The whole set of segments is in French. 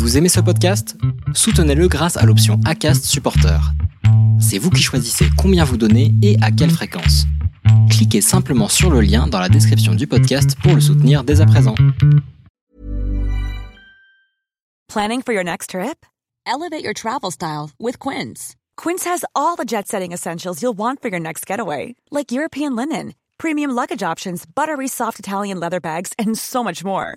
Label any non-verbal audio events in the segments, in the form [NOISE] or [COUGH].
Vous aimez ce podcast? Soutenez-le grâce à l'option ACAST Supporter. C'est vous qui choisissez combien vous donnez et à quelle fréquence. Cliquez simplement sur le lien dans la description du podcast pour le soutenir dès à présent. Planning for your next trip? Elevate your travel style with Quince. Quince has all the jet setting essentials you'll want for your next getaway, like European linen, premium luggage options, buttery soft Italian leather bags, and so much more.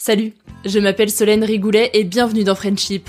Salut, je m'appelle Solène Rigoulet et bienvenue dans Friendship.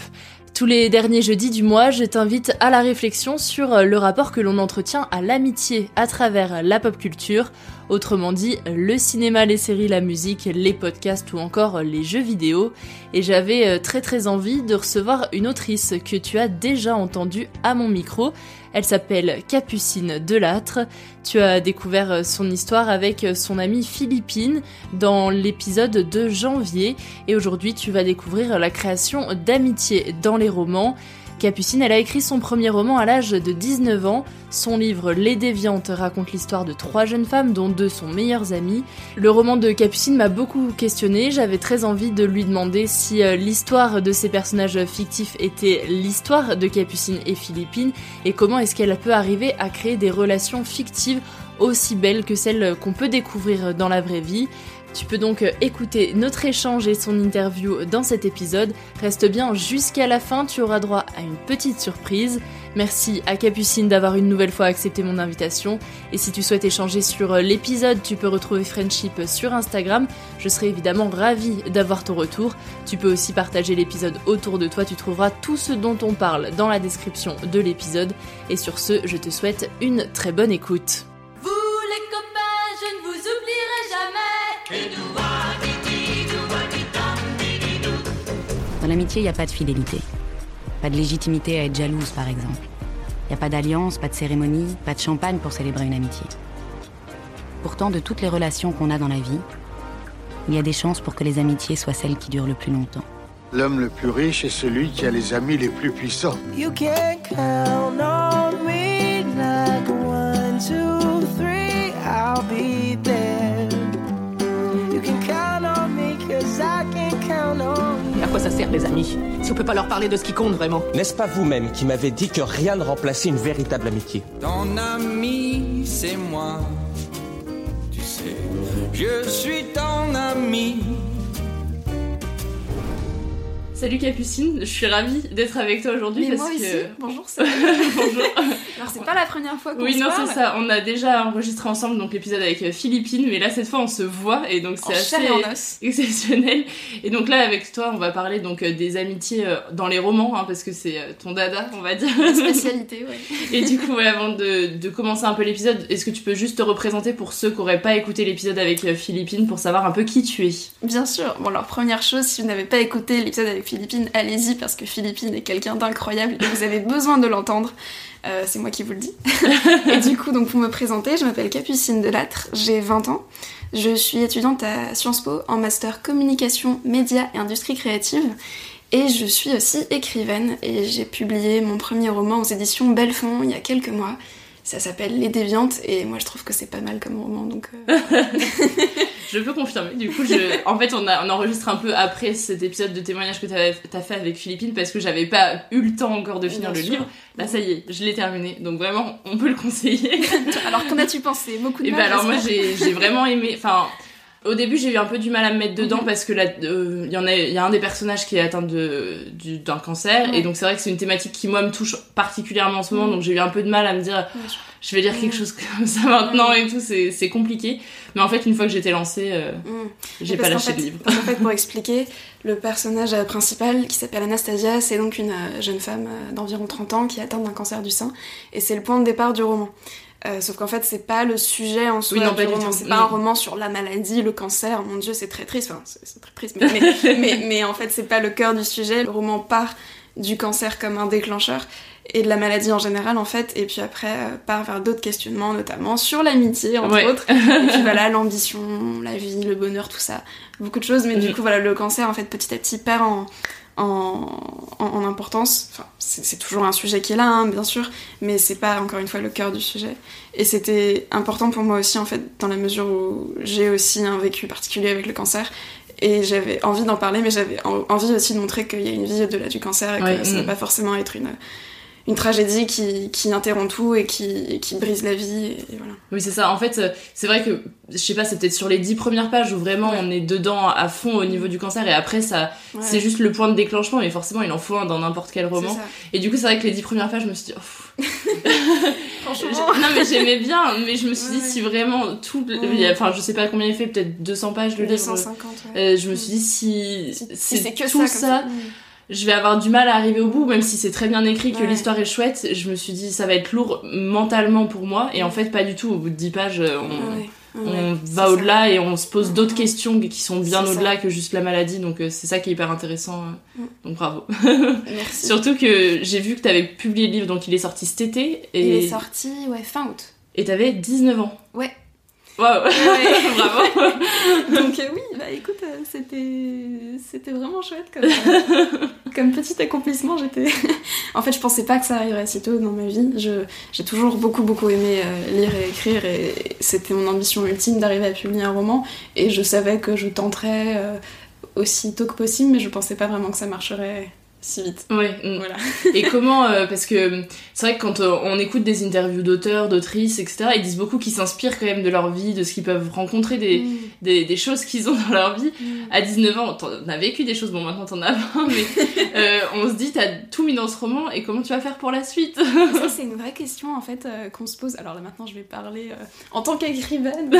Tous les derniers jeudis du mois, je t'invite à la réflexion sur le rapport que l'on entretient à l'amitié à travers la pop culture, autrement dit le cinéma, les séries, la musique, les podcasts ou encore les jeux vidéo. Et j'avais très très envie de recevoir une autrice que tu as déjà entendue à mon micro. Elle s'appelle Capucine Delattre. Tu as découvert son histoire avec son amie Philippine dans l'épisode de janvier et aujourd'hui tu vas découvrir la création d'amitié dans les romans. Capucine, elle a écrit son premier roman à l'âge de 19 ans. Son livre Les Déviantes raconte l'histoire de trois jeunes femmes dont deux sont meilleures amies. Le roman de Capucine m'a beaucoup questionné, j'avais très envie de lui demander si l'histoire de ces personnages fictifs était l'histoire de Capucine et Philippine et comment est-ce qu'elle peut arriver à créer des relations fictives aussi belles que celles qu'on peut découvrir dans la vraie vie. Tu peux donc écouter notre échange et son interview dans cet épisode. Reste bien jusqu'à la fin, tu auras droit à une petite surprise. Merci à Capucine d'avoir une nouvelle fois accepté mon invitation. Et si tu souhaites échanger sur l'épisode, tu peux retrouver Friendship sur Instagram. Je serai évidemment ravie d'avoir ton retour. Tu peux aussi partager l'épisode autour de toi. Tu trouveras tout ce dont on parle dans la description de l'épisode. Et sur ce, je te souhaite une très bonne écoute. Dans l'amitié, il n'y a pas de fidélité. Pas de légitimité à être jalouse, par exemple. Il n'y a pas d'alliance, pas de cérémonie, pas de champagne pour célébrer une amitié. Pourtant, de toutes les relations qu'on a dans la vie, il y a des chances pour que les amitiés soient celles qui durent le plus longtemps. L'homme le plus riche est celui qui a les amis les plus puissants. You can count on sert les amis Si on peut pas leur parler de ce qui compte vraiment N'est-ce pas vous-même qui m'avez dit que rien ne remplaçait une véritable amitié Ton ami, c'est moi. Tu sais, je suis ton ami. Salut Capucine, je suis ravie d'être avec toi aujourd'hui parce moi aussi. que Bonjour. [LAUGHS] c'est- bonjour. Alors c'est pas la première fois qu'on Oui, se non, parle. c'est ça. On a déjà enregistré ensemble donc l'épisode avec euh, Philippine, mais là cette fois on se voit et donc c'est assez en os. exceptionnel. Et donc là avec toi, on va parler donc euh, des amitiés euh, dans les romans hein, parce que c'est ton dada, on va dire. La spécialité, ouais. [LAUGHS] Et du coup, ouais, avant de, de commencer un peu l'épisode, est-ce que tu peux juste te représenter pour ceux qui auraient pas écouté l'épisode avec Philippine pour savoir un peu qui tu es? Bien sûr. Bon, alors première chose, si vous n'avez pas écouté l'épisode avec Philippine, allez-y parce que Philippine est quelqu'un d'incroyable et vous avez besoin de l'entendre. Euh, c'est moi qui vous le dis. [LAUGHS] et du coup, donc pour me présenter, je m'appelle Capucine Delattre, j'ai 20 ans. Je suis étudiante à Sciences Po en master communication, médias et industrie créative. Et je suis aussi écrivaine et j'ai publié mon premier roman aux éditions Bellefond il y a quelques mois. Ça s'appelle Les Déviantes et moi je trouve que c'est pas mal comme roman donc. euh, [LAUGHS] Je peux confirmer. Du coup, je... en fait, on, a, on enregistre un peu après cet épisode de témoignage que t'as fait avec Philippine parce que j'avais pas eu le temps encore de finir Bien le sûr. livre. Là, ça y est, je l'ai terminé. Donc vraiment, on peut le conseiller. [LAUGHS] Alors qu'en as-tu pensé? Beaucoup de Et mal. bah alors moi j'ai vraiment aimé. Enfin, au début j'ai eu un peu du mal à me mettre dedans Mhm. parce que là, euh, il y en a, il y a un des personnages qui est atteint de du- d'un cancer Ouais. et donc c'est vrai que c'est une thématique qui moi me touche particulièrement en ce moment. Mhm. Donc j'ai eu un peu de mal à me dire Ouais, je- je vais lire quelque chose comme ça maintenant et tout. C'est compliqué. Mais en fait une fois que j'étais lancée, euh, j'ai pas lâché le livre. qu'en fait, pour expliquer, le personnage euh, principal qui s'appelle Anastasia, c'est donc une euh, jeune femme euh, d'environ 30 ans qui est atteinte d'un cancer du sein. Et c'est le point de départ du roman. Euh, sauf qu'en fait, c'est pas le sujet en soi Oui, non, du roman. C'est pas Mm. un roman sur la maladie, le cancer. Mon dieu, c'est très triste. Enfin, c'est très triste. Mais, mais, [LAUGHS] mais, mais en fait, c'est pas le cœur du sujet. Le roman part du cancer comme un déclencheur et de la maladie en général, en fait. Et puis après, euh, part vers d'autres questionnements, notamment sur l'amitié, entre Ouais. autres. Et puis voilà, [LAUGHS] l'ambition, la vie, le bonheur, tout ça. Beaucoup de choses. Mais du Mhm. coup, voilà, le cancer, en fait, petit à petit, perd en, en, en, en importance. Enfin, c'est toujours un sujet qui est là, hein, bien sûr, mais c'est pas, encore une fois, le cœur du sujet. Et c'était important pour moi aussi, en fait, dans la mesure où j'ai aussi un vécu particulier avec le cancer. Et j'avais envie d'en parler, mais j'avais en- envie aussi de montrer qu'il y a une vie au-delà du cancer et que Ouais, ça ne mm. va pas forcément être une, une tragédie qui, qui interrompt tout et qui, qui brise la vie. Et voilà. Oui, c'est ça. En fait, euh, c'est vrai que, je sais pas, c'est peut-être sur les dix premières pages où vraiment on est dedans à fond au niveau du cancer et après, ça, Ouais. c'est juste le point de déclenchement, mais forcément, il en faut un dans n'importe quel roman. Et du coup, c'est vrai que les dix premières pages, je me suis dit, oh. [LAUGHS] Franchement. [LAUGHS] Non, mais j'aimais bien, mais je me suis dit, Ouais. si vraiment tout. Enfin, je sais pas combien il fait, peut-être 200 pages le livre. 250, ouais. Euh, je me suis dit, si, Si- si c'est c'est que tout ça. Je vais avoir du mal à arriver au bout, même si c'est très bien écrit, que Ouais. l'histoire est chouette. Je me suis dit, ça va être lourd mentalement pour moi. Et en fait, pas du tout. Au bout de 10 pages, euh, on, Ouais, on ouais, va au-delà et on se pose d'autres Mhm. questions qui sont bien au-delà que juste la maladie. Donc, euh, c'est ça qui est hyper intéressant. euh. Mm. Donc, bravo. Merci. [LAUGHS] Surtout que j'ai vu que t'avais publié le livre, donc il est sorti cet été. Et Il est sorti, ouais, fin août. et t'avais 19 ans. Ouais. Waouh Ouais. [LAUGHS] Bravo Donc euh, oui, bah écoute, euh, c'était c'était vraiment chouette comme, euh, comme petit accomplissement. J'étais, [LAUGHS] en fait, je pensais pas que ça arriverait si tôt dans ma vie. Je j'ai toujours beaucoup beaucoup aimé lire et écrire et c'était mon ambition ultime d'arriver à publier un roman. Et je savais que je tenterais aussi tôt que possible, mais je pensais pas vraiment que ça marcherait si vite. Ouais. mm. Voilà. [LAUGHS] Et comment, euh, parce que c'est vrai que quand euh, on écoute des interviews d'auteurs, d'autrices, etc., ils disent beaucoup qu'ils s'inspirent quand même de leur vie, de ce qu'ils peuvent rencontrer, des, Mm. des, des choses qu'ils ont dans leur vie. Mm. À 19 ans, t'en as vécu des choses, bon maintenant t'en as 20, mais [LAUGHS] euh, on se dit t'as tout mis dans ce roman et comment tu vas faire pour la suite? C'est une vraie question en fait euh, qu'on se pose? Alors là, maintenant, je vais parler euh, en tant qu'écrivaine. [LAUGHS]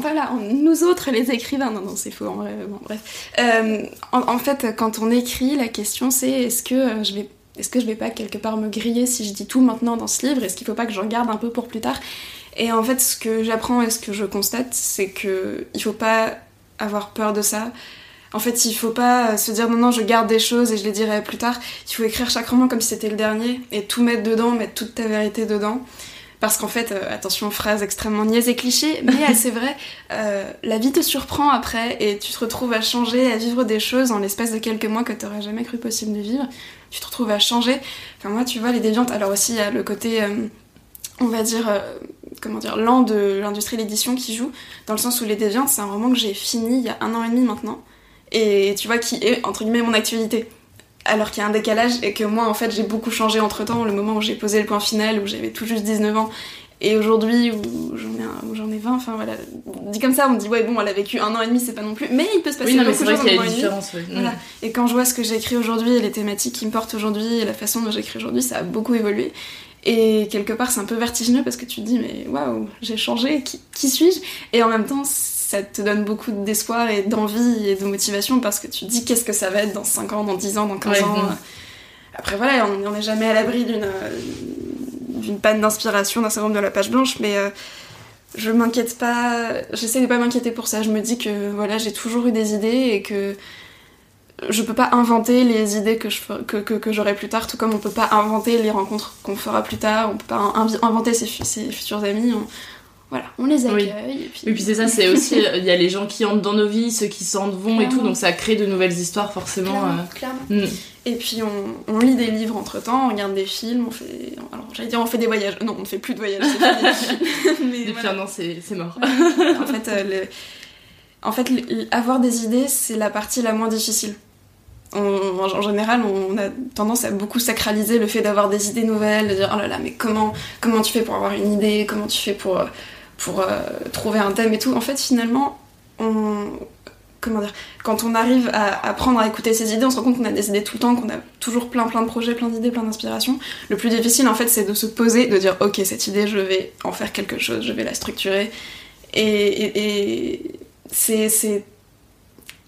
Voilà, en- nous autres, les écrivains. Non, non, c'est faux en vrai. Bon, bref. Euh, en, en fait, quand on écrit, la question c'est est-ce que euh, je vais. Est-ce que je vais pas quelque part me griller si je dis tout maintenant dans ce livre? Est-ce qu'il faut pas que j'en garde un peu pour plus tard? Et en fait, ce que j'apprends et ce que je constate, c'est que il faut pas avoir peur de ça. En fait, il faut pas se dire non, non, je garde des choses et je les dirai plus tard. Il faut écrire chaque roman comme si c'était le dernier et tout mettre dedans, mettre toute ta vérité dedans. Parce qu'en fait, euh, attention, phrase extrêmement niaise et cliché, mais [LAUGHS] assez vrai, euh, la vie te surprend après et tu te retrouves à changer, à vivre des choses en l'espace de quelques mois que t'aurais jamais cru possible de vivre. Tu te retrouves à changer. Enfin, moi, tu vois, les déviantes, alors aussi, il y a le côté, euh, on va dire, comment dire, lent de l'industrie de l'édition qui joue, dans le sens où Les Déviantes, c'est un roman que j'ai fini il y a un an et demi maintenant, et tu vois, qui est, entre guillemets, mon actualité alors qu'il y a un décalage et que moi en fait j'ai beaucoup changé entre temps, le moment où j'ai posé le point final, où j'avais tout juste 19 ans, et aujourd'hui où j'en ai, ai 20, enfin voilà, dit comme ça on me dit ouais bon elle a vécu un an et demi c'est pas non plus, mais il peut se passer Oui, non, beaucoup c'est de vrai choses qu'il y en a un an une et demi. Voilà. Et quand je vois ce que j'écris aujourd'hui et les thématiques qui me portent aujourd'hui et la façon dont j'écris aujourd'hui, ça a beaucoup évolué. Et quelque part, c'est un peu vertigineux parce que tu te dis, mais waouh, j'ai changé, qui, qui suis-je? Et en même temps, ça te donne beaucoup d'espoir et d'envie et de motivation parce que tu te dis, qu'est-ce que ça va être dans 5 ans, dans 10 ans, dans 15 Ouais, ans mm. Après, voilà, on n'est jamais à l'abri d'une d'une panne d'inspiration, d'un syndrome de la page blanche, mais. euh, je m'inquiète pas, j'essaie de pas m'inquiéter pour ça. Je me dis que voilà, j'ai toujours eu des idées et que je peux pas inventer les idées que je que, que, que j'aurai plus tard, tout comme on peut pas inventer les rencontres qu'on fera plus tard, on peut pas inventer ses futurs amis. Voilà, on les Oui. accueille. Et puis... Et puis c'est ça, c'est aussi, euh, il y a les gens qui entrent dans nos vies, ceux qui s'en vont et tout, donc ça crée de nouvelles histoires forcément. Clairement, euh. clairement. Mm. Et puis on, on lit des livres entre temps, on regarde des films, on fait. Alors j'allais dire on fait des voyages. Non, on ne fait plus de voyages. [LAUGHS] [LAUGHS] Mais Depuis un an, c'est mort. en fait, euh, le- en fait le- avoir des idées, c'est la partie la moins difficile. On- en, général, on a tendance à beaucoup sacraliser le fait d'avoir des idées nouvelles, de dire oh là là, mais comment, comment tu fais pour avoir une idée, comment tu fais pour, pour euh, trouver un thème et tout. En fait, finalement, on, comment dire, quand on arrive à apprendre à écouter ses idées, on se rend compte qu'on a des idées tout le temps, qu'on a toujours plein plein de projets, plein d'idées, plein d'inspirations. Le plus difficile, en fait, c'est de se poser, de dire ok, cette idée, je vais en faire quelque chose, je vais la structurer. Et, c'est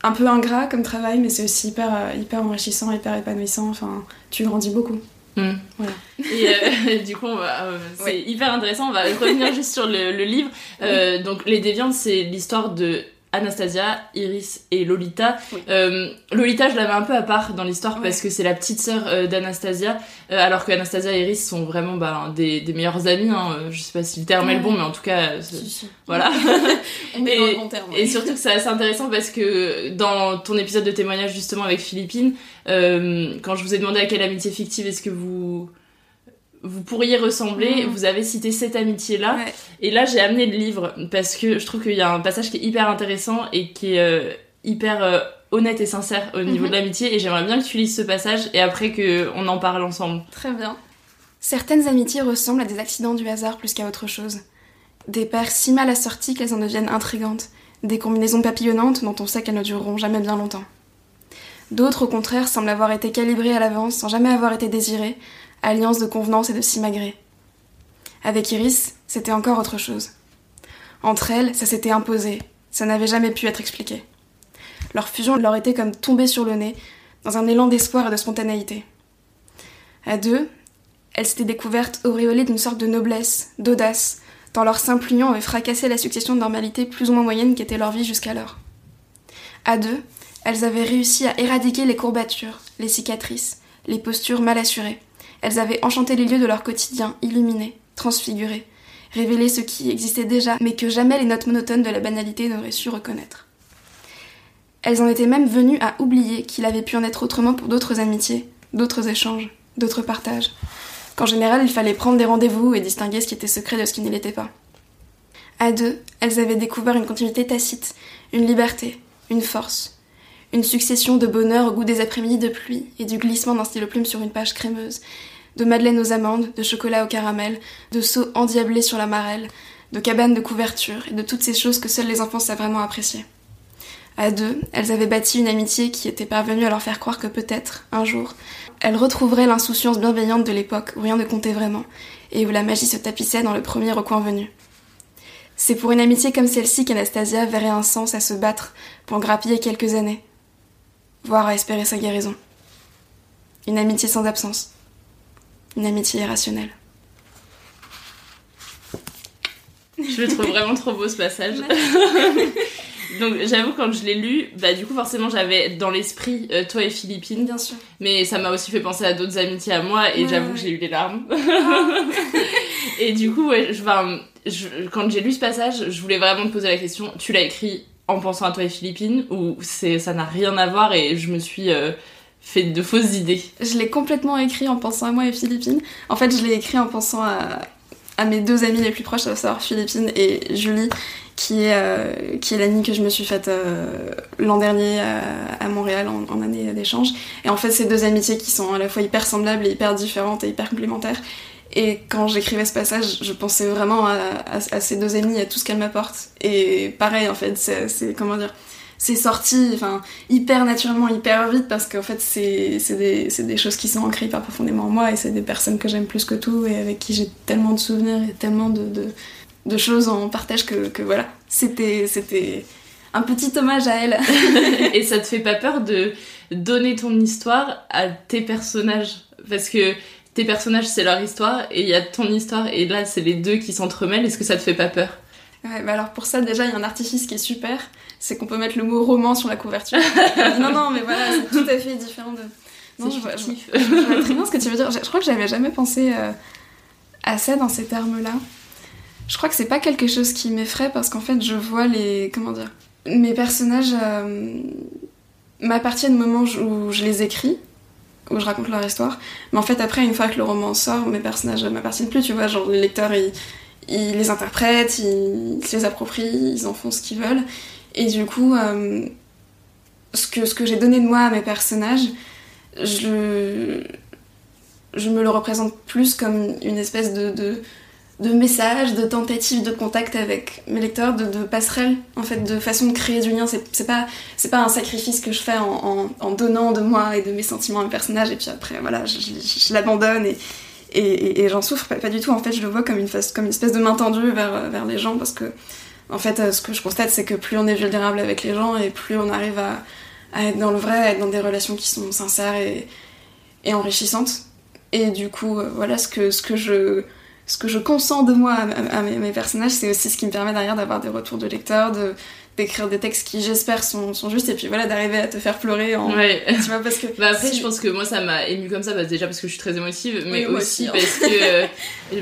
un peu ingrat comme travail, mais c'est aussi hyper, euh, hyper enrichissant, hyper épanouissant. Enfin, tu grandis beaucoup. Mm. Voilà. Et euh, [LAUGHS] du coup, on va, euh, c'est hyper intéressant. On va revenir [LAUGHS] juste sur le, le livre. Euh, donc, Les Déviantes, c'est l'histoire de Anastasia, Iris et Lolita. Euh, Lolita, je la mets un peu à part dans l'histoire parce que c'est la petite sœur euh, d'Anastasia, euh, alors que Anastasia et Iris sont vraiment bah, des, des meilleurs amis. Hein. Je sais pas si le terme est le bon, mais en tout cas, c'est- Si, si. voilà. [LAUGHS] On est dans et, le bon terme, ouais. et surtout que c'est assez intéressant parce que dans ton épisode de témoignage justement avec Philippine, quand je vous ai demandé à quelle amitié fictive est-ce que vous vous pourriez ressembler, Mhm. vous avez cité cette amitié-là. Et là, j'ai amené le livre parce que je trouve qu'il y a un passage qui est hyper intéressant et qui est euh, hyper euh, honnête et sincère au niveau de l'amitié. Et j'aimerais bien que tu lises ce passage et après qu'on en parle ensemble. Très bien. Certaines amitiés ressemblent à des accidents du hasard plus qu'à autre chose. Des paires si mal assorties qu'elles en deviennent intrigantes. Des combinaisons papillonnantes dont on sait qu'elles ne dureront jamais bien longtemps. D'autres, au contraire, semblent avoir été calibrées à l'avance sans jamais avoir été désirées, alliance de convenance et de simagrée. Avec Iris, c'était encore autre chose. Entre elles, ça s'était imposé, ça n'avait jamais pu être expliqué. Leur fusion leur était comme tombée sur le nez, dans un élan d'espoir et de spontanéité. À deux, elles s'étaient découvertes auréolées d'une sorte de noblesse, d'audace, tant leur simple union avait fracassé la succession de normalités plus ou moins moyennes qu'était leur vie jusqu'alors. À deux, elles avaient réussi à éradiquer les courbatures, les cicatrices, les postures mal assurées. Elles avaient enchanté les lieux de leur quotidien, illuminés, transfigurés, révélé ce qui existait déjà, mais que jamais les notes monotones de la banalité n'auraient su reconnaître. Elles en étaient même venues à oublier qu'il avait pu en être autrement pour d'autres amitiés, d'autres échanges, d'autres partages. Qu'en général, il fallait prendre des rendez-vous et distinguer ce qui était secret de ce qui ne l'était pas. À deux, elles avaient découvert une continuité tacite, une liberté, une force, une succession de bonheur au goût des après-midi de pluie et du glissement d'un stylo plume sur une page crémeuse, de madeleine aux amandes, de chocolat au caramel, de seaux endiablés sur la marelle, de cabanes de couverture et de toutes ces choses que seuls les enfants savent vraiment apprécier. À deux, elles avaient bâti une amitié qui était parvenue à leur faire croire que peut-être, un jour, elles retrouveraient l'insouciance bienveillante de l'époque où rien ne comptait vraiment et où la magie se tapissait dans le premier recoin venu. C'est pour une amitié comme celle-ci qu'Anastasia verrait un sens à se battre pour grappiller quelques années, voire à espérer sa guérison. Une amitié sans absence. Une amitié irrationnelle. Je le trouve vraiment trop beau ce passage. [LAUGHS] Donc j'avoue quand je l'ai lu, bah du coup forcément j'avais dans l'esprit euh, toi et Philippine. Bien sûr. Mais ça m'a aussi fait penser à d'autres amitiés à moi et Ouais, j'avoue ouais. que j'ai eu les larmes. [LAUGHS] et du coup ouais, je- quand j'ai lu ce passage, je voulais vraiment te poser la question, tu l'as écrit en pensant à toi et Philippine ou c'est ça n'a rien à voir et je me suis euh, fait de fausses idées. Je l'ai complètement écrit en pensant à moi et Philippine. En fait, je l'ai écrit en pensant à, mes deux amies les plus proches, à savoir Philippine et Julie, qui est, euh, est l'amie que je me suis faite euh, l'an dernier à, à Montréal en, année d'échange. Et en fait, c'est deux amitiés qui sont à la fois hyper semblables et hyper différentes et hyper complémentaires. Et quand j'écrivais ce passage, je pensais vraiment à, à- ces deux amies, à tout ce qu'elles m'apportent. Et pareil, en fait, c'est- comment dire, c'est sorti, enfin, hyper naturellement, hyper vite, parce qu'en fait, c'est des, des choses qui sont ancrées hyper profondément en moi, et c'est des personnes que j'aime plus que tout, et avec qui j'ai tellement de souvenirs et tellement de, de, choses en partage que, que voilà, c'était c'était un petit hommage à elle. [LAUGHS] et ça te fait pas peur de donner ton histoire à tes personnages? Parce que tes personnages, c'est leur histoire, et il y a ton histoire, et là, c'est les deux qui s'entremêlent. Est-ce que ça te fait pas peur? Ouais, alors pour ça, déjà, il y a un artifice qui est super, c'est qu'on peut mettre le mot roman sur la couverture. [LAUGHS] non, non, mais voilà, c'est tout à fait différent de. Non, je vois, je, je vois très bien ce que tu veux dire. Je, crois que j'avais jamais pensé euh, à ça dans ces termes-là. Je crois que c'est pas quelque chose qui m'effraie parce qu'en fait, je vois les. Comment dire Mes personnages euh, m'appartiennent au moment où je les écris, où je raconte leur histoire. Mais en fait, après, une fois que le roman sort, mes personnages m'appartiennent plus, tu vois. Genre, les lecteurs, ils, ils les interprètent, ils, se les approprient, ils en font ce qu'ils veulent. Et du coup, euh, ce que, j'ai donné de moi à mes personnages, je, me le représente plus comme une espèce de, message, de tentative de contact avec mes lecteurs, de, passerelle, en fait, de façon de créer du lien. C'est pas, pas un sacrifice que je fais en, donnant de moi et de mes sentiments à mes personnages, et puis après, voilà, je, l'abandonne et, j'en souffre pas, du tout. En fait, je le vois comme une, espèce de main tendue vers, les gens, parce que, en fait, ce que je constate, c'est que plus on est vulnérable avec les gens, et plus on arrive à, être dans le vrai, à être dans des relations qui sont sincères et, enrichissantes. Et du coup, euh, voilà ce que, je consens de moi à, mes, personnages, c'est aussi ce qui me permet derrière d'avoir des retours de lecteurs, d'écrire des textes qui j'espère sont, sont, justes et puis voilà d'arriver à te faire pleurer en ouais. [LAUGHS] tu vois parce que bah après je pense que moi ça m'a ému comme ça bah, déjà parce que je suis très émotive mais aussi, hein. parce que [LAUGHS] euh,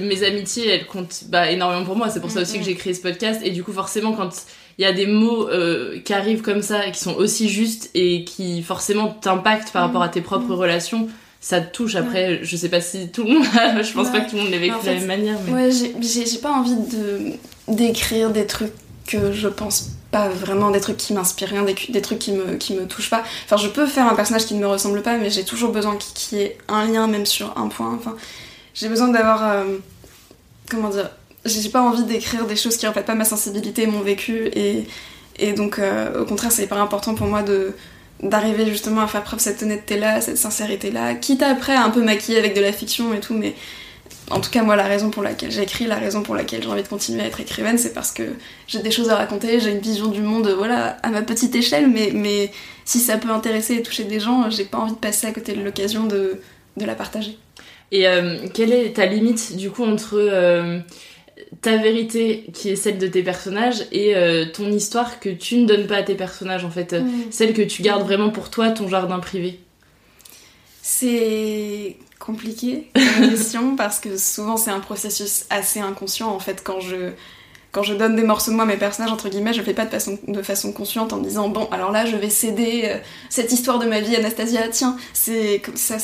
mes amitiés elles comptent bah, énormément pour moi c'est pour ça aussi que j'ai créé ce podcast et du coup forcément quand il y a des mots euh, qui arrivent comme ça qui sont aussi justes et qui forcément t'impactent par rapport à tes propres mm. relations ça te touche. Après, je sais pas si tout le monde, [LAUGHS] je pense pas que tout le monde l'ait vécu de la même manière. Mais... Ouais, j'ai pas envie de d'écrire des trucs que je pense pas vraiment, des trucs qui m'inspirent rien, des, trucs qui me, qui touchent pas. Enfin, je peux faire un personnage qui ne me ressemble pas, mais j'ai toujours besoin qu'il y ait un lien, même sur un point. Enfin, j'ai besoin d'avoir. Euh, comment dire J'ai pas envie d'écrire des choses qui reflètent pas ma sensibilité, mon vécu, et, et donc, euh, au contraire, c'est hyper important pour moi d'arriver justement à faire preuve cette honnêteté-là, cette sincérité-là, quitte après un peu maquiller avec de la fiction et tout, mais en tout cas, moi, la raison pour laquelle j'écris, la raison pour laquelle j'ai envie de continuer à être écrivaine, c'est parce que j'ai des choses à raconter, j'ai une vision du monde, voilà, à ma petite échelle, mais, mais si ça peut intéresser et toucher des gens, j'ai pas envie de passer à côté de l'occasion de, de la partager. Et euh, quelle est ta limite, du coup, entre... Euh, ta vérité qui est celle de tes personnages et euh, ton histoire que tu ne donnes pas à tes personnages en fait, euh, celle que tu gardes vraiment pour toi, ton jardin privé? C'est compliqué comme [LAUGHS] question parce que souvent c'est un processus assez inconscient en fait quand je quand je donne des morceaux de moi à mes personnages entre guillemets je le fais pas de façon de façon consciente en me disant bon alors là je vais céder euh, cette histoire de ma vie Anastasia tiens c'est comme ça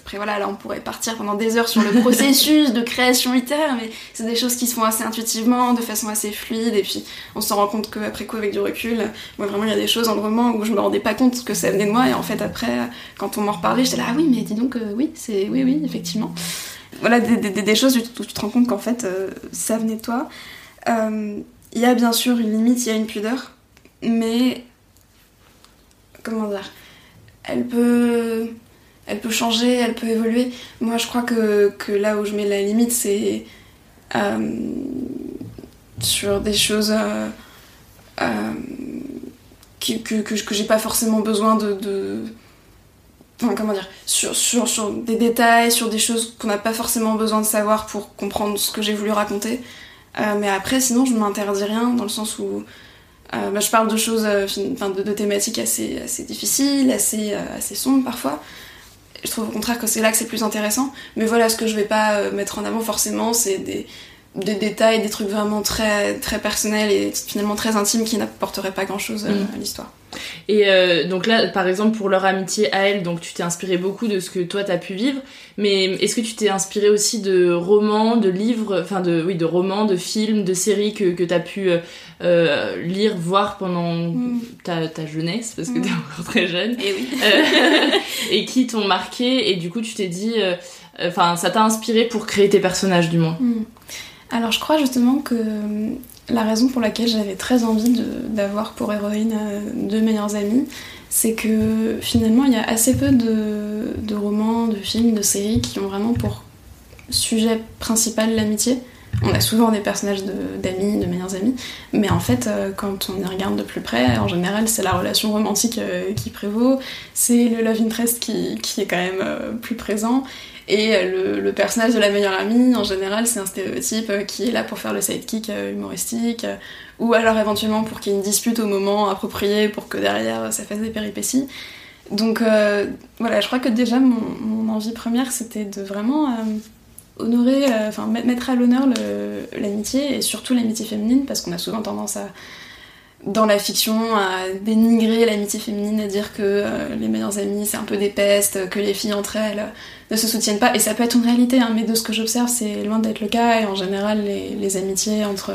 après voilà, là on pourrait partir pendant des heures sur le processus de création littéraire, mais c'est des choses qui se font assez intuitivement, de façon assez fluide, et puis on se rend compte qu'après coup avec du recul, moi vraiment il y a des choses dans le roman où je me rendais pas compte que ça venait de moi, et en fait après, quand on m'en reparlait, j'étais là, ah oui, mais dis donc, euh, oui, c'est, oui, oui, effectivement. Voilà, des, choses où tu te rends compte qu'en fait euh, ça venait de toi. Euh, il y a bien sûr une limite, il y a une pudeur, mais comment dire, elle peut elle peut changer, elle peut évoluer. Moi, je crois que, là où je mets la limite, c'est euh, sur des choses euh, euh, que, que, j'ai pas forcément besoin de. Enfin, comment dire sur, sur, des détails, sur des choses qu'on n'a pas forcément besoin de savoir pour comprendre ce que j'ai voulu raconter. mais après, sinon, je ne m'interdis rien dans le sens où. Bah, je parle de choses, de, de, thématiques assez, assez difficiles, assez, assez sombres parfois. Je trouve au contraire que c'est là que c'est plus intéressant. Mais voilà, ce que je vais pas euh, mettre en avant forcément, c'est des, des détails, des trucs vraiment très, très personnels et finalement très intimes qui n'apporteraient pas grand chose euh, mm. à l'histoire. Et euh, donc là, par exemple, pour leur amitié à elle, donc tu t'es inspiré beaucoup de ce que toi t'as pu vivre, mais est-ce que tu t'es inspiré aussi de romans, de livres, enfin de oui, de romans, de films, de séries que, que t'as pu euh, lire, voir pendant mm. ta, ta, jeunesse, parce que tu t'es mm. encore très jeune, et, oui. [LAUGHS] et qui t'ont marqué, et du coup tu t'es dit, enfin ça t'a inspiré pour créer tes personnages du moins? Alors je crois justement que euh, la raison pour laquelle j'avais très envie d'avoir pour héroïne euh, deux meilleures amies, c'est que finalement il y a assez peu de, romans, de films, de séries qui ont vraiment pour sujet principal l'amitié. On a souvent des personnages d'amis, de, meilleurs amis, mais en fait, euh, quand on y regarde de plus près, en général, c'est la relation romantique qui prévaut, c'est le love interest qui, est quand même plus présent, et le, personnage de la meilleure amie, en général, c'est un stéréotype euh, qui est là pour faire le sidekick euh, humoristique, euh, ou alors éventuellement pour qu'il y ait une dispute au moment approprié pour que derrière ça fasse des péripéties. Donc voilà, je crois que déjà mon, envie première c'était de vraiment honorer, euh, enfin mettre à l'honneur l'amitié et surtout l'amitié féminine parce qu'on a souvent tendance à dans la fiction à dénigrer l'amitié féminine, à dire que euh, les meilleures amies c'est un peu des pestes, que les filles entre elles euh, ne se soutiennent pas et ça peut être une réalité hein, mais de ce que j'observe c'est loin d'être le cas et en général les, les amitiés entre,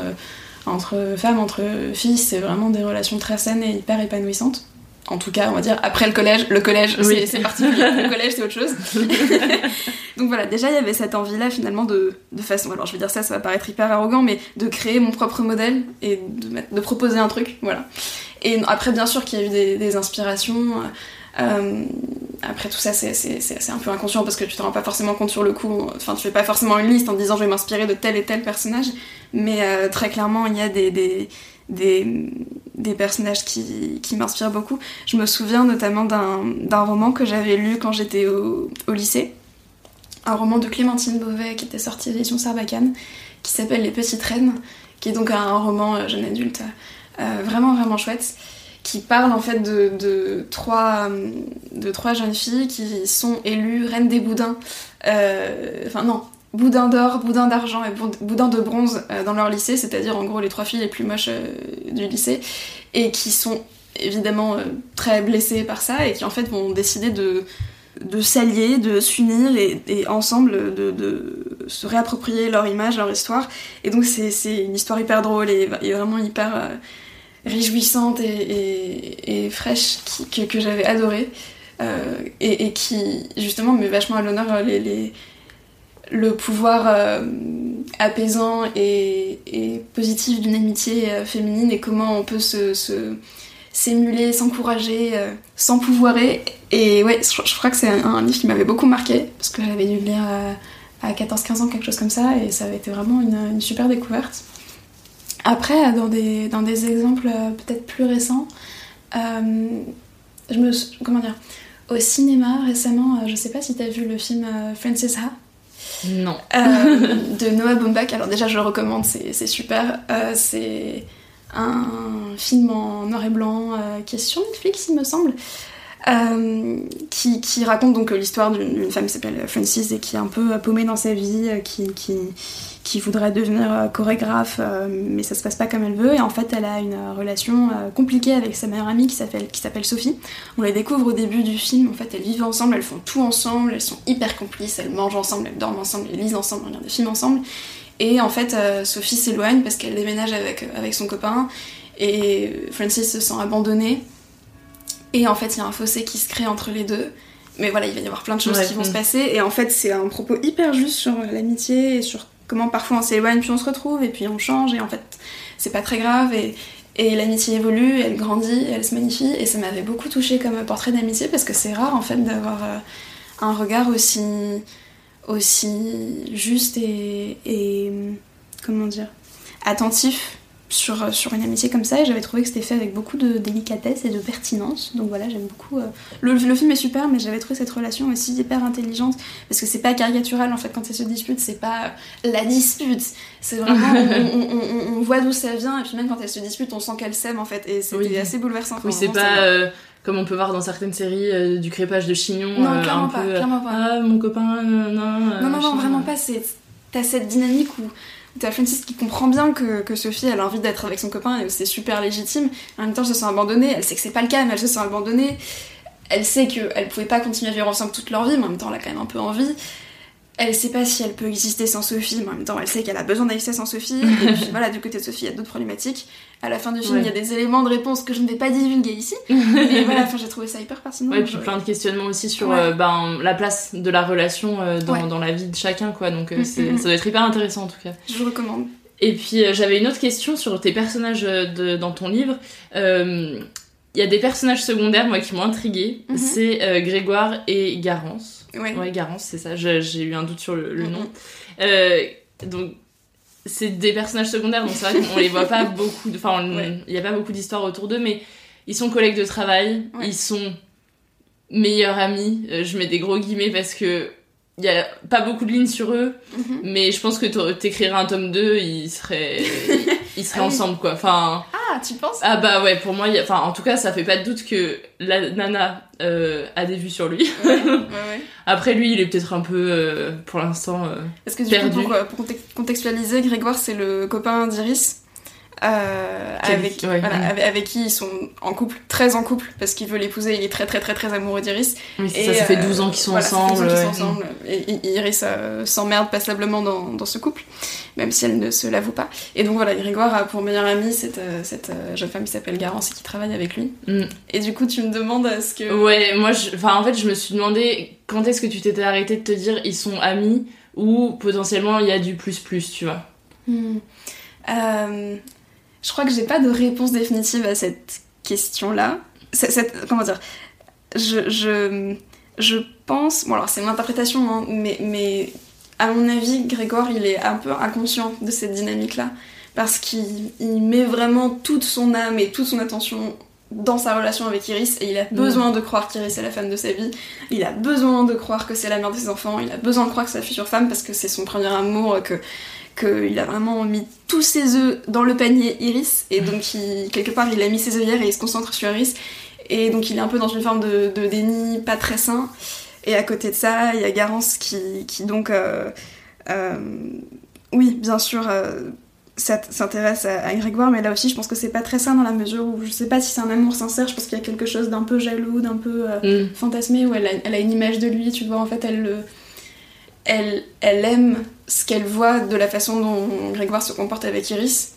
entre femmes, entre filles c'est vraiment des relations très saines et hyper épanouissantes. En tout cas, on va dire après le collège, le collège Oui. c'est- particulier, [LAUGHS] le collège c'est autre chose. [LAUGHS] Donc voilà, déjà il y avait cette envie-là finalement de, de façon, alors je vais dire ça, ça va paraître hyper arrogant, mais de créer mon propre modèle et de, de proposer un truc, voilà. Et après bien sûr qu'il y a eu des, des inspirations, euh, après tout ça c'est- un peu inconscient parce que tu te rends pas forcément compte sur le coup, enfin tu fais pas forcément une liste en disant je vais m'inspirer de tel et tel personnage, mais euh, très clairement il y a des... des des, personnages qui, m'inspirent beaucoup. Je me souviens notamment d'un roman que j'avais lu quand j'étais au, lycée, un roman de Clémentine Beauvais qui était sorti à l'édition Sarbacane, qui s'appelle Les Petites Reines, qui est donc un roman euh, jeune adulte euh, vraiment vraiment chouette, qui parle en fait de, trois, euh, jeunes filles qui sont élues reines des boudins. Euh, Enfin non, boudin d'or, boudin d'argent et boud- boudin de bronze euh, dans leur lycée, c'est-à-dire en gros les trois filles les plus moches euh, du lycée, et qui sont évidemment euh, très blessées par ça et qui en fait vont décider de, de s'allier, de s'unir et, et ensemble de, de se réapproprier leur image, leur histoire. Et donc c'est une histoire hyper drôle et, vraiment hyper réjouissante et, et- fraîche que, que j'avais adorée. Et, qui justement met vachement à l'honneur les- le pouvoir euh, apaisant et, positif d'une amitié euh, féminine et comment on peut se, s'émuler, s'encourager, euh, s'empouvoirer. Et ouais, je, crois que c'est un, livre qui m'avait beaucoup marqué parce que j'avais dû le lire à, à 14-15 ans, quelque chose comme ça, et ça avait été vraiment une, super découverte. Après, dans des, dans des exemples euh, peut-être plus récents, euh, comment dire, au cinéma récemment, euh, je sais pas si t'as vu le film euh, Frances Ha. Non. Euh, [LAUGHS] de Noah Baumbach. Alors déjà, je le recommande, c'est super. Euh, c'est un film en noir et blanc euh, qui est sur Netflix, il me semble, euh, qui, qui raconte donc l'histoire d'une femme qui s'appelle Frances et qui est un peu paumée dans sa vie, qui, qui, qui voudrait devenir euh, chorégraphe, euh, mais ça se passe pas comme elle veut. Et en fait, elle a une euh, relation compliquée avec sa meilleure amie qui s'appelle qui s'appelle Sophie. On les découvre au début du film. En fait, elles vivent ensemble, elles font tout ensemble, elles sont hyper complices, elles mangent ensemble, elles dorment ensemble, elles lisent ensemble, elles regardent des films ensemble. Et en fait, Sophie s'éloigne parce qu'elle déménage avec, avec son copain et Francis se sent abandonnée. Et en fait, il y a un fossé qui se crée entre les deux. Mais voilà, il va y avoir plein de choses Ouais, qui vont se passer. Et en fait, c'est un propos hyper juste sur l'amitié et sur comment parfois on s'éloigne puis on se retrouve et puis on change. Et en fait, c'est pas très grave. Et, l'amitié évolue, elle grandit, elle se magnifie. Et ça m'avait beaucoup touché comme portrait d'amitié parce que c'est rare en fait d'avoir euh, un regard aussi, juste et comment dire attentif sur, sur une amitié comme ça et j'avais trouvé que c'était fait avec beaucoup de délicatesse et de pertinence donc voilà j'aime beaucoup euh, le, le film est super mais j'avais trouvé cette relation aussi hyper intelligente parce que c'est pas caricatural en fait quand elles se disputent c'est pas la dispute c'est vraiment [LAUGHS] on, on- on- on voit d'où ça vient et puis même quand elles se disputent on sent qu'elles s'aiment en fait et c'était Oui. assez bouleversant Oui, c'est pas euh, comme on peut voir dans certaines séries euh, du crépage de chignon. Non, euh, clairement un pas, peu, euh, clairement pas. Ah, mon copain, non, non. Non, non, vraiment pas. C'est... T'as cette dynamique où t'as Francis qui comprend bien que, que Sophie elle a envie d'être avec son copain et c'est super légitime. En même temps, elle se sent abandonnée. Elle sait que c'est pas le cas, mais elle se sent abandonnée. Elle sait qu'elle pouvait pas continuer à vivre ensemble toute leur vie, mais en même temps, elle a quand même un peu envie. Elle sait pas si elle peut exister sans Sophie, mais en même temps, elle sait qu'elle a besoin d'exister sans Sophie. Et [LAUGHS] puis voilà, du côté de Sophie, il y a d'autres problématiques. À la fin du film, il Ouais. y a des éléments de réponse que je ne vais pas divulguer ici. [LAUGHS] mais voilà, enfin, j'ai trouvé ça hyper pertinent. Ouais, et puis plein de questionnements aussi sur Ouais. euh, ben, la place de la relation euh, dans, Ouais. dans la vie de chacun, quoi. Donc euh, Mm, mm, mm. ça doit être hyper intéressant en tout cas. Je recommande. Et puis euh, j'avais une autre question sur tes personnages de- dans ton livre. Euh, Il y a des personnages secondaires, moi, qui m'ont intriguée. Mhm. C'est euh, Grégoire et Garance. Ouais. Garance, c'est ça. J'ai eu un doute sur le, le Mhm. nom. Euh, donc, c'est des personnages secondaires, donc c'est vrai qu'on les voit pas [LAUGHS] beaucoup. Enfin, il Ouais. y a pas beaucoup d'histoires autour d'eux, mais ils sont collègues de travail. Ouais. Ils sont meilleurs amis. Euh, je mets des gros guillemets parce que il y a pas beaucoup de lignes sur eux, Mhm. mais je pense que t'écrirais un tome 2, ils seraient, [LAUGHS] ils seraient Ah ensemble quoi. Enfin, Ah, tu penses Ah bah ouais, pour moi, y a- enfin en tout cas, ça fait pas de doute que la nana euh, a des vues sur lui. Ouais, ouais, [LAUGHS] ouais. Après lui, il est peut-être un peu, euh, pour l'instant, euh, Parce que du perdu. coup, pour, euh, pour contextualiser, Grégoire, c'est le copain d'Iris. Euh, avec, ouais, voilà, mm. avec, avec qui ils sont en couple, très en couple, parce qu'il veut l'épouser, il est très très très très amoureux d'Iris. Oui, ça, ça fait 12 ans qu'ils sont voilà, ça fait 12 ans ensemble, ouais. sont ensemble. Et, et Iris euh, s'emmerde passablement dans, dans ce couple, même si elle ne se l'avoue pas. Et donc voilà, Grégoire a pour meilleure amie cette, euh, cette euh, jeune femme qui s'appelle Garance et qui travaille avec lui. Mm. Et du coup, tu me demandes à ce que. Ouais, moi, je- enfin, en fait, je me suis demandé quand est-ce que tu t'étais arrêté de te dire ils sont amis ou potentiellement il y a du plus plus, tu vois? Euh, je crois que j'ai pas de réponse définitive à cette question-là. Comment dire? Je, je, je pense. Bon, alors c'est mon interprétation, hein, mais, mais à mon avis, Grégoire, il est un peu inconscient de cette dynamique-là. Parce qu'il il met vraiment toute son âme et toute son attention dans sa relation avec Iris et il a besoin de croire qu'Iris est la femme de sa vie. Il a besoin de croire que c'est la mère de ses enfants. Il a besoin de croire que c'est la future femme parce que c'est son premier amour, que qu'il a vraiment mis tous ses œufs dans le panier Iris et donc il- quelque part il a mis ses œillères et il se concentre sur Iris. Et donc il est un peu dans une forme de, de déni pas très sain. Et à côté de ça il y a Garance qui, qui donc euh, euh, oui bien sûr euh, s'int- s'intéresse à, à Grégoire mais là aussi je pense que c'est pas très sain dans la mesure où je sais pas si c'est un amour sincère. Je pense qu'il y a quelque chose d'un peu jaloux d'un peu euh, Mm. fantasmé où elle a, elle a une image de lui tu vois en fait elle le elle, elle aime ce qu'elle voit de la façon dont Grégoire se comporte avec Iris.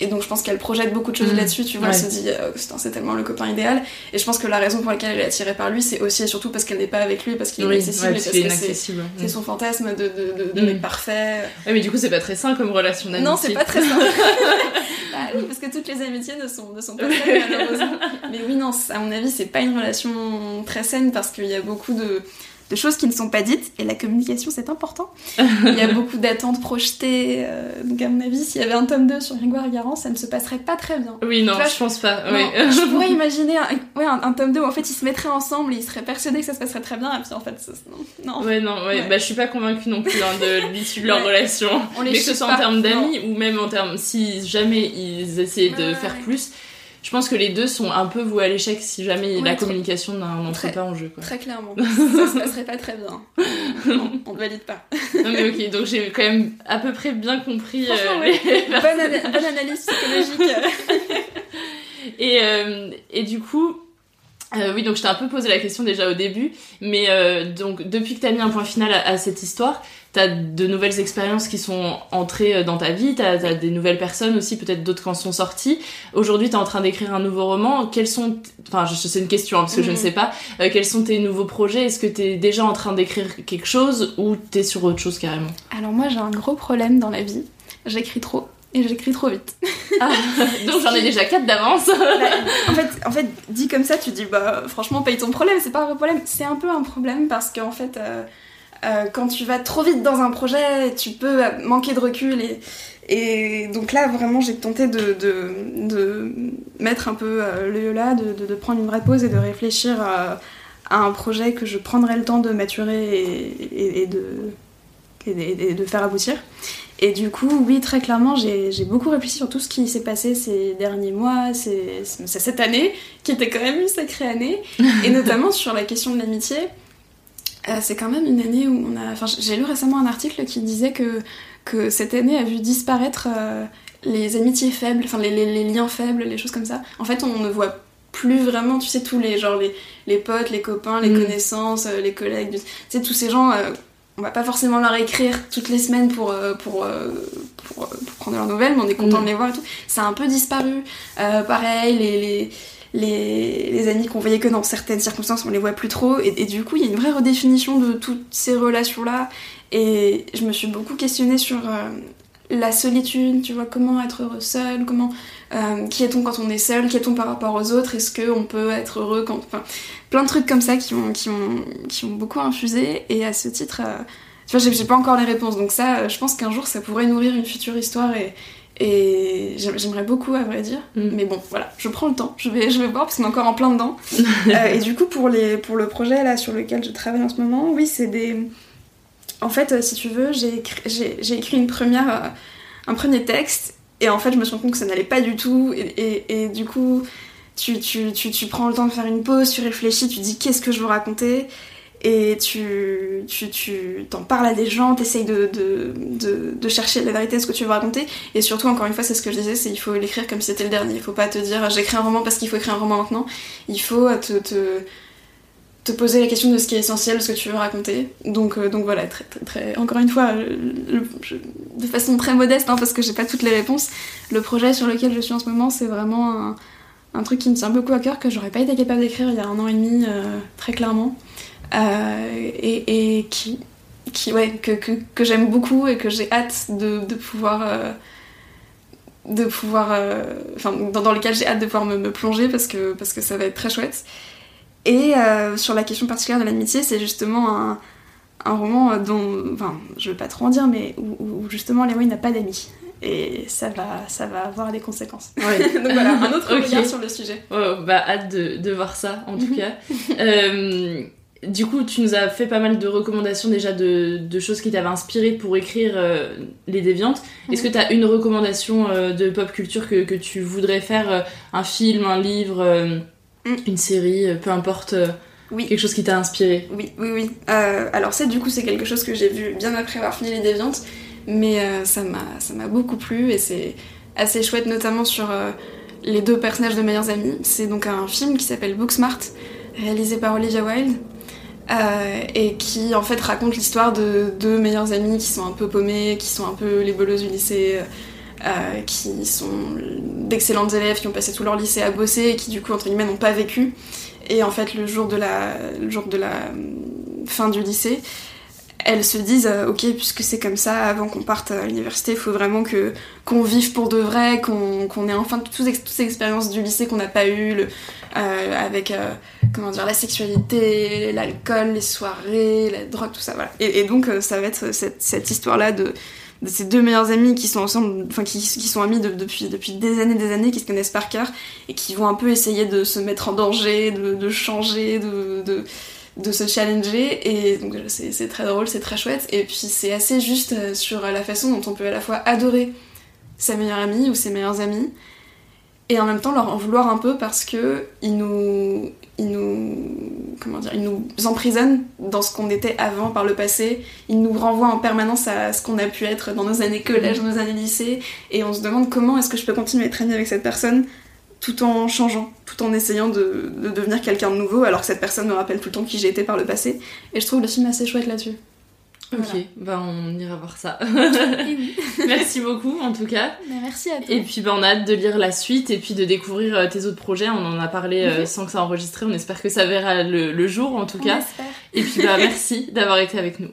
Et donc je pense qu'elle projette beaucoup de choses Mhm. là-dessus, tu vois, Ouais. elle se dit euh, c'est tellement le copain idéal. Et je pense que la raison pour laquelle elle est attirée par lui, c'est aussi et surtout parce qu'elle n'est pas avec lui, parce qu'il Oui, est inaccessible, ouais, et parce que c'est- Mm. son fantasme de, de, de, de Mm. mec parfait. Ouais, mais du coup, c'est pas très sain comme relation d'amitié. Non, c'est pas très simple. [LAUGHS] bah oui, parce que toutes les amitiés ne sont, ne sont pas saines, malheureusement. Mais oui, non, à mon avis, c'est pas une relation très saine parce qu'il y a beaucoup de, de choses qui ne sont pas dites et la communication, c'est important. Il y a [LAUGHS] beaucoup d'attentes projetées. euh, donc, à mon avis, s'il y avait un tome 2 sur Grégoire et Garance, ça ne se passerait pas très bien. Oui, non, vois, je pense pas. non, oui. je [LAUGHS] pourrais imaginer un, ouais, un, un tome 2 où en fait ils se mettraient ensemble et ils seraient persuadés que ça se passerait très bien et puis en fait, ça- non. non. Ouais, non, ouais, Ouais. bah je suis pas convaincue non plus hein, de [LAUGHS] l'issue de leur Ouais. relation. On les Mais que ce soit pas, en termes d'amis ou même en termes. Si jamais ils essaient de faire plus, je pense que les deux sont un peu voués à l'échec si jamais la très- communication n'entre très- pas en jeu. Quoi. Très clairement. [LAUGHS] ça se passerait pas très bien. Non, [LAUGHS] on ne valide pas. Non, mais ok, donc j'ai quand même à peu près bien compris. euh, ouais. [LAUGHS] bonne, bonne analyse psychologique. Et, euh, et du coup, euh, oui, donc je t'ai un peu posé la question déjà au début, mais euh, donc depuis que t'as mis un point final à, à cette histoire, t'as de nouvelles expériences qui sont entrées euh, dans ta vie, t'as as des nouvelles personnes aussi, peut-être d'autres qui en sont sorties. Aujourd'hui, t'es en train d'écrire un nouveau roman. Quels sont, enfin, c'est une question hein, parce que je ne Mhm. sais pas. Euh, quels sont tes nouveaux projets? Est-ce que t'es déjà en train d'écrire quelque chose ou t'es sur autre chose carrément? Alors moi j'ai un gros problème dans la vie. J'écris trop et j'écris trop vite. Ah, [LAUGHS] donc j'en ai déjà quatre d'avance. en fait, en fait, dit comme ça, tu dis bah franchement paye ton problème, c'est pas un vrai problème. C'est un peu un problème parce qu'en fait, euh, euh, quand tu vas trop vite dans un projet, tu peux manquer de recul et, et donc là vraiment j'ai tenté de, de, de mettre un peu euh, le là, de, de, de prendre une vraie pause et de réfléchir à, un projet que je prendrai le temps de maturer et, et- et de- et de faire aboutir. Et du coup, oui, très clairement, j'ai beaucoup réfléchi sur tout ce qui s'est passé ces derniers mois, c'est c'est cette année, qui était quand même une sacrée année, et [LAUGHS] notamment sur la question de l'amitié. Euh, c'est quand même une année où on a. Enfin, j'ai lu récemment un article qui disait que, que cette année a vu disparaître euh, les amitiés faibles, enfin les, les- les liens faibles, les choses comme ça. En fait, on ne voit plus vraiment, tu sais, tous les genre les, les potes, les copains, les Mm. connaissances, euh, les collègues, tu sais, tous ces gens. euh, on va pas forcément leur écrire toutes les semaines pour, euh, pour, euh, pour, euh, pour prendre leurs nouvelles, mais on est content Mm. de les voir et tout. Ça a un peu disparu. Euh, pareil, les, les, les, les amis qu'on voyait que dans certaines circonstances, on les voit plus trop. Et, et du coup, il y a une vraie redéfinition de toutes ces relations-là. Et je me suis beaucoup questionnée sur euh, la solitude, tu vois, comment être heureux seul, comment, euh, qui est-on quand on est seul, qui est-on par rapport aux autres, est-ce qu'on peut être heureux quand... Enfin, plein de trucs comme ça qui ont, qui ont, qui ont beaucoup infusé. Et à ce titre, euh, tu vois, j'ai pas encore les réponses. Donc ça, euh, je pense qu'un jour, ça pourrait nourrir une future histoire et... Et j'aim- j'aimerais beaucoup, à vrai dire. Mm. Mais bon, voilà, je prends le temps. Je vais, je vais voir parce qu'on est encore en plein dedans. [LAUGHS] Euh, et du coup, pour, les, pour le projet là sur lequel je travaille en ce moment, oui, c'est des. En fait, si tu veux, j'ai écrit, écrit une première, un premier texte Et en fait, je me suis rendu compte que ça n'allait pas du tout. Et, et- du coup, tu, tu, tu, prends le temps de faire une pause, tu réfléchis, tu dis qu'est-ce que je veux raconter? Et tu, tu, tu t'en parles à des gens, t'essayes de, de, de, chercher la vérité de ce que tu veux raconter. Et surtout, encore une fois, c'est ce que je disais, c'est il faut l'écrire comme si c'était le dernier. Il faut pas te dire j'écris un roman parce qu'il faut écrire un roman maintenant. Il faut te, te poser la question de ce qui est essentiel, de ce que tu veux raconter. Donc, euh, donc voilà, très, très, très- encore une fois, euh, de façon très modeste, hein, parce que j'ai pas toutes les réponses, le projet sur lequel je suis en ce moment, c'est vraiment un, truc qui me tient beaucoup à cœur, que j'aurais pas été capable d'écrire il y a un an et demi, euh, très clairement, et, qui, ouais, que, que, que j'aime beaucoup et que j'ai hâte de, de pouvoir. de pouvoir. Enfin, dans, dans lequel j'ai hâte de pouvoir me, me plonger parce que, parce que ça va être très chouette. Et euh, sur la question particulière de l'amitié, c'est justement un, un roman dont, enfin, je veux pas trop en dire, mais où, où justement Léo n'a pas d'amis. Et ça va, ça va avoir des conséquences. Ouais. [LAUGHS] Donc voilà, un autre [LAUGHS] regard sur le sujet. Oh, bah, hâte de, de voir ça, en tout cas. [LAUGHS] Euh, du coup, tu nous as fait pas mal de recommandations déjà de, de choses qui t'avaient inspiré pour écrire euh, Les Déviantes. Est-ce que Mhm. tu as une recommandation euh, de pop culture que, que tu voudrais faire euh, Un film, un livre, euh, une série, euh, peu importe, euh, Mm. Oui. quelque chose qui t'a inspiré Oui, oui, oui. Euh, alors ça, du coup, c'est quelque chose que j'ai vu bien après avoir fini Les Déviantes, mais euh, ça m'a ça m'a beaucoup plu et c'est assez chouette, notamment sur euh, les deux personnages de meilleurs amis. C'est donc un film qui s'appelle Booksmart, réalisé par Olivia Wilde, et qui en fait raconte l'histoire de deux meilleurs amis qui sont un peu paumés, qui sont un peu les boleuses du lycée. Euh, qui sont d'excellentes élèves, qui ont passé tout leur lycée à bosser et qui du coup entre guillemets n'ont pas vécu. Et en fait le jour de la, euh, fin du lycée, elles se disent euh, ok puisque c'est comme ça avant qu'on parte à l'université il faut vraiment que qu'on vive pour de vrai qu'on qu'on ait enfin toutes, ces expériences du lycée qu'on n'a pas eues avec comment dire la sexualité l'alcool les soirées la drogue tout ça et, donc ça va être cette, cette histoire là de de ces deux meilleurs amis qui sont ensemble, enfin qui, qui sont amis de- depuis, depuis des années, des années, qui se connaissent par cœur et qui vont un peu essayer de se mettre en danger, de, changer, de, de, de se challenger. Et donc c'est c'est très drôle, c'est très chouette. Et puis c'est assez juste euh, sur la façon dont on peut à la fois adorer sa meilleure amie ou ses meilleurs amis et en même temps leur en vouloir un peu parce que ils nous, ils nous, comment dire, ils nous emprisonnent dans ce qu'on était avant par le passé. Ils nous renvoient en permanence à ce qu'on a pu être dans nos années collège, dans nos années lycée, et on se demande comment est-ce que je peux continuer à être amie avec cette personne tout en changeant, tout en essayant de, de devenir quelqu'un de nouveau, alors que cette personne me rappelle tout le temps qui j'ai été par le passé. Et je trouve le film assez chouette là-dessus. Ok, bah on ira voir ça. Oui. [LAUGHS] Merci beaucoup en tout cas. Merci à toi. Et puis bah, on a hâte de lire la suite et puis de découvrir euh, tes autres projets. On en a parlé euh, Mhm. sans que ça enregistré. On espère que ça verra le, le jour en tout On cas. espère. Et puis bah [LAUGHS] merci d'avoir été avec nous.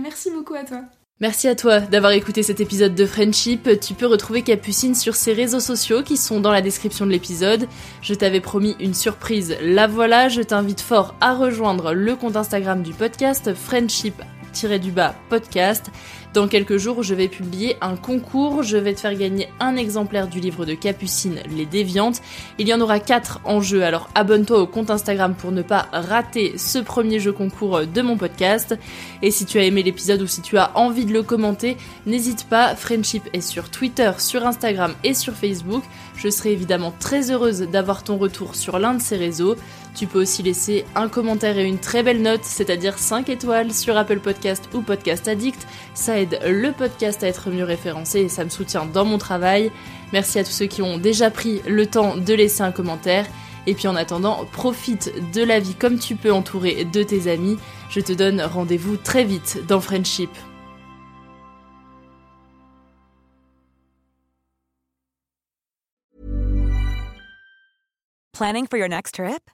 Merci beaucoup à toi. Merci à toi d'avoir écouté cet épisode de Friendship. Tu peux retrouver Capucine sur ses réseaux sociaux qui sont dans la description de l'épisode. Je t'avais promis une surprise, la voilà. Je t'invite fort à rejoindre le compte Instagram du podcast Friendship-du-bas podcast. Dans quelques jours, je vais publier un concours. Je vais te faire gagner un exemplaire du livre de Capucine, Les Déviantes. Il y en aura quatre en jeu, alors abonne-toi au compte Instagram pour ne pas rater ce premier jeu concours de mon podcast. Et si tu as aimé l'épisode ou si tu as envie de le commenter, n'hésite pas, Friendship est sur Twitter, sur Instagram et sur Facebook. Je serai évidemment très heureuse d'avoir ton retour sur l'un de ces réseaux. Tu peux aussi laisser un commentaire et une très belle note, c'est-à-dire 5 étoiles sur Apple Podcast ou Podcast Addict. Ça aide le podcast à être mieux référencé et ça me soutient dans mon travail. Merci à tous ceux qui ont déjà pris le temps de laisser un commentaire. Et puis en attendant, profite de la vie comme tu peux entouré de tes amis. Je te donne rendez-vous très vite dans Friendship. Planning for your next trip?